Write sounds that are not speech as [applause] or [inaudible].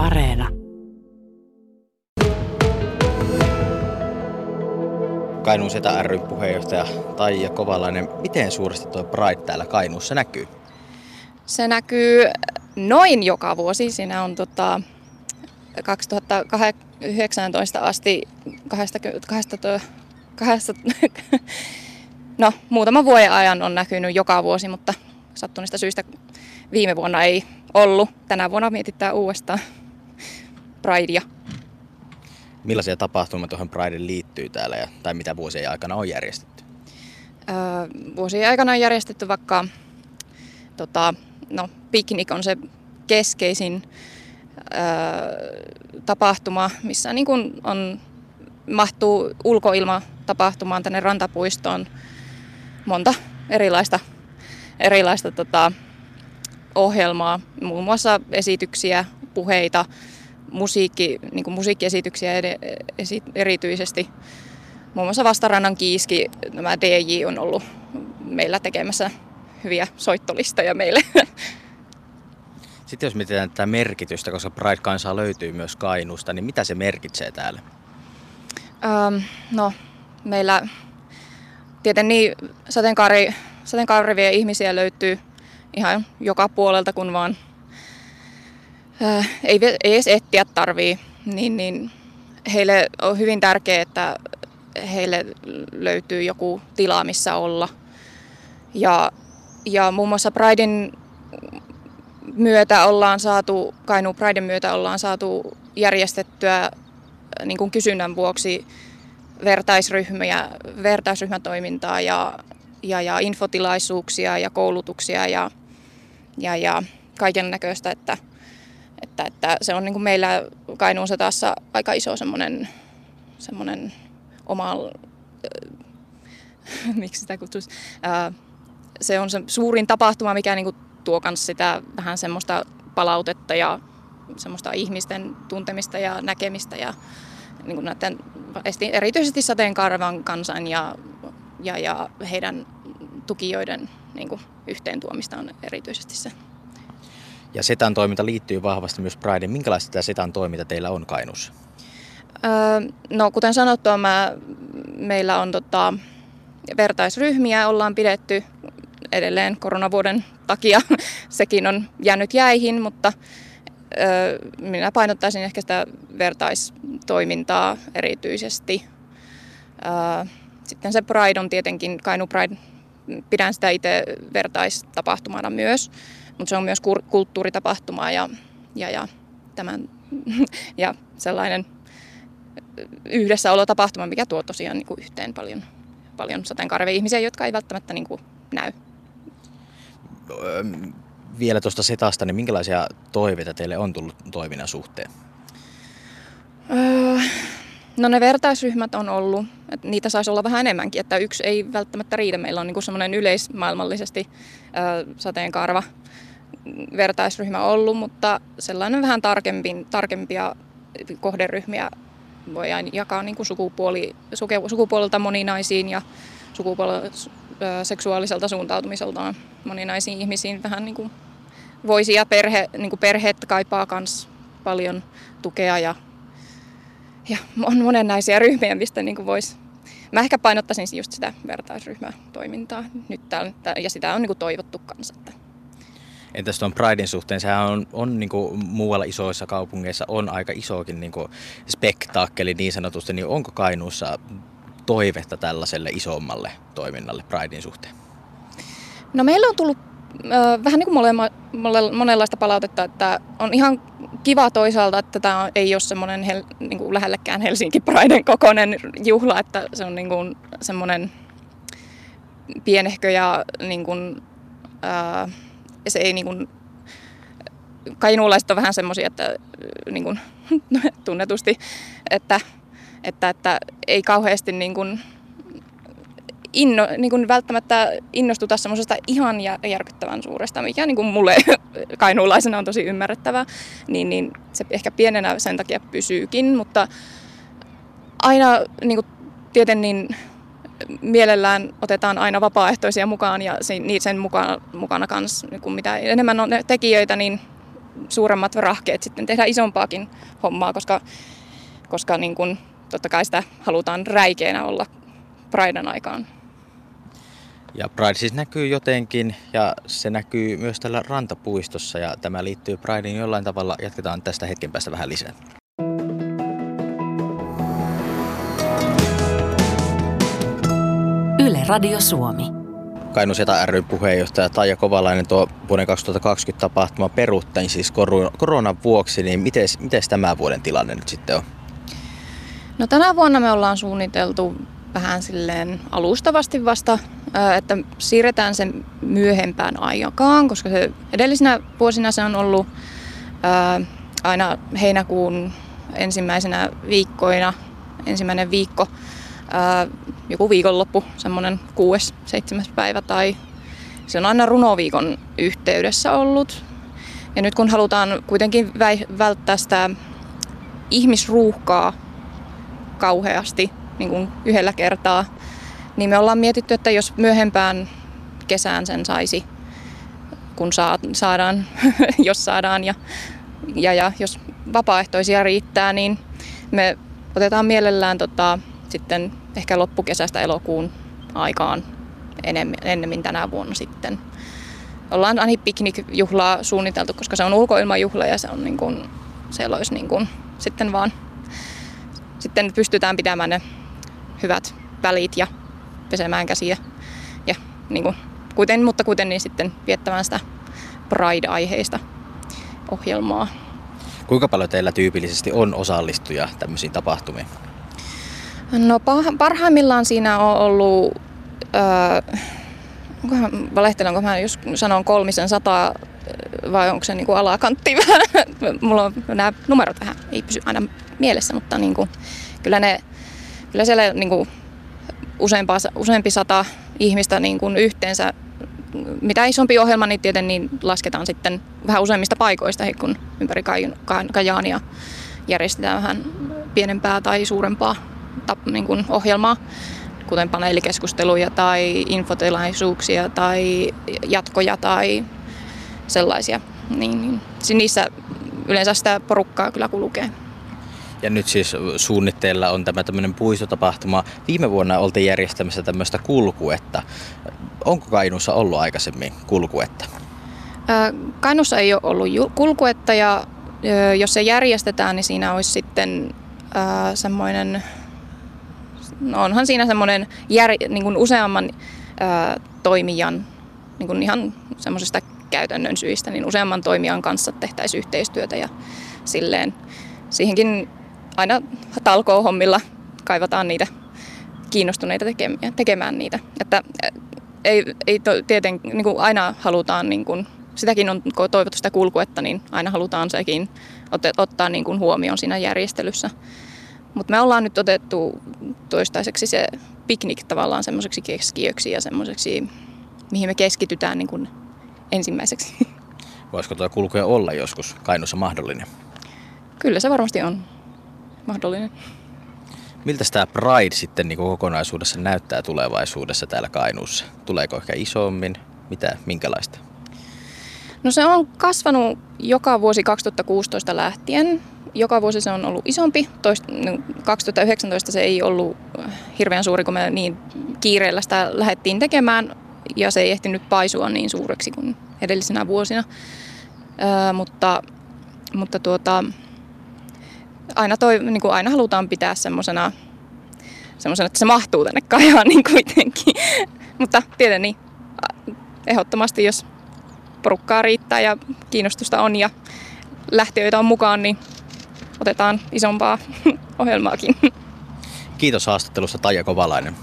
Areena. Kainuun Setä ry puheenjohtaja Taija Kovalainen. Miten suuresti tuo Pride täällä Kainuussa näkyy? Se näkyy noin joka vuosi. Siinä on tota, 2019 asti 20, 20, 20, no, muutaman vuoden ajan on näkynyt joka vuosi, mutta sattuneista syistä viime vuonna ei ollut. Tänä vuonna mietitään uudestaan Pridea. Millaisia tapahtumia tuohon Prideen liittyy täällä ja, tai mitä vuosien aikana on järjestetty? Öö, vuosien aikana on järjestetty vaikka tota, no, piknik on se keskeisin öö, tapahtuma, missä niin kun on, mahtuu ulkoilma tapahtumaan tänne rantapuistoon monta erilaista, erilaista tota, ohjelmaa, muun muassa esityksiä, puheita, musiikki, niin kuin musiikkiesityksiä ed- esi- erityisesti. Muun muassa Vastarannan kiiski, nämä DJ on ollut meillä tekemässä hyviä soittolistoja meille. [laughs] Sitten jos mietitään tätä merkitystä, koska Pride-kansaa löytyy myös Kainuusta, niin mitä se merkitsee täällä? Um, no, meillä tietenkin niin sateenkaari, sateenkaarivia ihmisiä löytyy ihan joka puolelta, kun vaan ei, ei edes etsiä tarvii, niin, niin heille on hyvin tärkeää, että heille löytyy joku tila, missä olla. Ja, ja muun muassa Pridein myötä ollaan saatu, Kainuun Priden myötä ollaan saatu järjestettyä niin kuin kysynnän vuoksi vertaisryhmiä, vertaisryhmätoimintaa ja, ja, ja infotilaisuuksia ja koulutuksia ja, ja, ja kaiken näköistä, että, että, että se on niin kuin meillä Kainuun satassa aika iso semmoinen, semmoinen oma, äh, [laughs] miksi sitä kutsuisi, äh, se on se suurin tapahtuma, mikä niin kuin tuo myös sitä vähän semmoista palautetta ja semmoista ihmisten tuntemista ja näkemistä ja niin kuin näiden, erityisesti sateenkaaravan kansan ja, ja, ja heidän tukijoiden niin kuin yhteen tuomista on erityisesti se. Ja Setan toiminta liittyy vahvasti myös Prideen. Minkälaista tämä Setan toiminta teillä on Kainuussa? Öö, no kuten sanottua, mä, meillä on tota, vertaisryhmiä, ollaan pidetty edelleen koronavuoden takia. [laughs] Sekin on jäänyt jäihin, mutta öö, minä painottaisin ehkä sitä vertaistoimintaa erityisesti. Öö, sitten se Pride on tietenkin, Kainu Pride, pidän sitä itse vertaistapahtumana myös, mutta se on myös kulttuuritapahtuma ja, ja, ja, tämän, [laughs] ja sellainen yhdessäolotapahtuma, mikä tuo tosiaan niin kuin yhteen paljon, paljon sateenkaarevia-ihmisiä, jotka ei välttämättä niin kuin näy. Vielä tuosta setasta, niin minkälaisia toiveita teille on tullut toiminnan suhteen? Öö, no ne vertaisryhmät on ollut, että niitä saisi olla vähän enemmänkin, että yksi ei välttämättä riitä. Meillä on niin semmoinen yleismaailmallisesti öö, sateenkaarva vertaisryhmä ollut, mutta sellainen vähän tarkempi, tarkempia kohderyhmiä voidaan jakaa niin kuin sukupuoli, sukupuolelta moninaisiin ja sukupuolelta seksuaaliselta suuntautumiseltaan moninaisiin ihmisiin vähän niin kuin voisi ja perhe, niin kuin perheet kaipaa myös paljon tukea ja, ja on monenlaisia ryhmiä, mistä niin voisi Mä ehkä painottaisin just sitä vertaisryhmätoimintaa nyt täällä, ja sitä on niin toivottu kanssa. Että Entäs tuon Pridein suhteen, sehän on, on niin kuin muualla isoissa kaupungeissa on aika isokin niin kuin spektaakkeli niin sanotusti, niin onko Kainuussa toivetta tällaiselle isommalle toiminnalle Pridein suhteen? No meillä on tullut äh, vähän niin kuin mole, mole, monenlaista palautetta, että on ihan kiva toisaalta, että tämä ei ole semmoinen hel, niin kuin lähellekään Helsinki Priden kokoinen juhla, että se on niin kuin semmoinen pienehkö ja niin kuin, äh, se ei niin kuin, kainuulaiset on vähän semmoisia, että niin kuin, [laughs] tunnetusti, että, että, että ei kauheasti niin kuin, inno, niin kuin välttämättä innostuta semmoisesta ihan järkyttävän suuresta, mikä niin kuin mulle [laughs] kainuulaisena on tosi ymmärrettävää, niin, niin se ehkä pienenä sen takia pysyykin, mutta aina niin kuin tieten niin mielellään otetaan aina vapaaehtoisia mukaan ja sen mukana, mukana kanssa, niin kun mitä enemmän on tekijöitä, niin suuremmat rahkeet sitten tehdä isompaakin hommaa, koska, koska niin kuin, totta kai sitä halutaan räikeänä olla Priden aikaan. Ja Pride siis näkyy jotenkin ja se näkyy myös tällä rantapuistossa ja tämä liittyy Prideen jollain tavalla. Jatketaan tästä hetken päästä vähän lisää. Radio Suomi. Kainus Seta ry puheenjohtaja Taija Kovalainen tuo vuoden 2020 tapahtuma peruuttain siis koronan vuoksi, niin miten tämä vuoden tilanne nyt sitten on? No tänä vuonna me ollaan suunniteltu vähän silleen alustavasti vasta, että siirretään sen myöhempään aikaan, koska se edellisinä vuosina se on ollut aina heinäkuun ensimmäisenä viikkoina, ensimmäinen viikko, joku viikonloppu, semmoinen kuudes, seitsemäs päivä tai se on aina runoviikon yhteydessä ollut. Ja nyt kun halutaan kuitenkin välttää sitä ihmisruuhkaa kauheasti niin kuin yhdellä kertaa, niin me ollaan mietitty, että jos myöhempään kesään sen saisi, kun saadaan, [laughs] jos saadaan ja, ja, ja jos vapaaehtoisia riittää, niin me otetaan mielellään tota, sitten ehkä loppukesästä elokuun aikaan ennemmin tänä vuonna sitten. Ollaan aina piknikjuhlaa suunniteltu, koska se on ulkoilmajuhla ja se on niin kuin, siellä olisi niin kuin, sitten vaan sitten pystytään pitämään ne hyvät välit ja pesemään käsiä. Ja niin kuin, kuten, mutta kuitenkin niin sitten viettämään sitä Pride-aiheista ohjelmaa. Kuinka paljon teillä tyypillisesti on osallistuja tämmöisiin tapahtumiin? No parhaimmillaan siinä on ollut, öö, valehtelenko mä jos sanon kolmisen sata vai onko se niin kuin alakantti [laughs] Mulla on nämä numerot vähän, ei pysy aina mielessä, mutta niin kuin, kyllä, ne, kyllä siellä niin kuin useampaa, useampi sata ihmistä niin kuin yhteensä. Mitä isompi ohjelma, niin tietenkin niin lasketaan sitten vähän useimmista paikoista, kun ympäri Kajaania järjestetään vähän pienempää tai suurempaa niin kuin ohjelmaa, kuten paneelikeskusteluja tai infotilaisuuksia tai jatkoja tai sellaisia. Niin, niin. Niissä yleensä sitä porukkaa kyllä kulkee. Ja nyt siis suunnitteilla on tämä tämmöinen puistotapahtuma. Viime vuonna oltiin järjestämässä tämmöistä kulkuetta. Onko Kainuussa ollut aikaisemmin kulkuetta? Kainuussa ei ole ollut kulkuetta ja jos se järjestetään, niin siinä olisi sitten semmoinen, no onhan siinä semmoinen jär, niin kuin useamman toimijan niin kuin ihan semmoisesta käytännön syistä, niin useamman toimijan kanssa tehtäisiin yhteistyötä ja silleen siihenkin aina talkoo-hommilla kaivataan niitä kiinnostuneita tekemään, tekemään niitä. Että ei, ei to, tieten, niin kuin aina halutaan, niin kuin, sitäkin on toivottu sitä kulkuetta, niin aina halutaan sekin ot, ottaa niin kuin huomioon siinä järjestelyssä. Mutta me ollaan nyt otettu toistaiseksi se piknik tavallaan semmoiseksi keskiöksi ja semmoiseksi, mihin me keskitytään niin kuin ensimmäiseksi. [laughs] Voisiko tuo kulkuja olla joskus Kainuussa mahdollinen? Kyllä se varmasti on mahdollinen. Miltä tämä Pride sitten niin kokonaisuudessa näyttää tulevaisuudessa täällä Kainuussa? Tuleeko ehkä isommin? Mitä, minkälaista? No se on kasvanut joka vuosi 2016 lähtien. Joka vuosi se on ollut isompi. Toist, 2019 no, se ei ollut hirveän suuri, kun me niin kiireellä sitä lähdettiin tekemään. Ja se ei ehtinyt paisua niin suureksi kuin edellisenä vuosina. Ö, mutta mutta tuota, aina, toi, niin kuin aina halutaan pitää semmoisena, semmosena, että se mahtuu tänne kajaan [laughs] niin kuitenkin. Mutta tietenkin niin, ehdottomasti, jos porukkaa riittää ja kiinnostusta on ja lähtiöitä on mukaan, niin otetaan isompaa [laughs] ohjelmaakin. Kiitos haastattelusta Taija Kovalainen.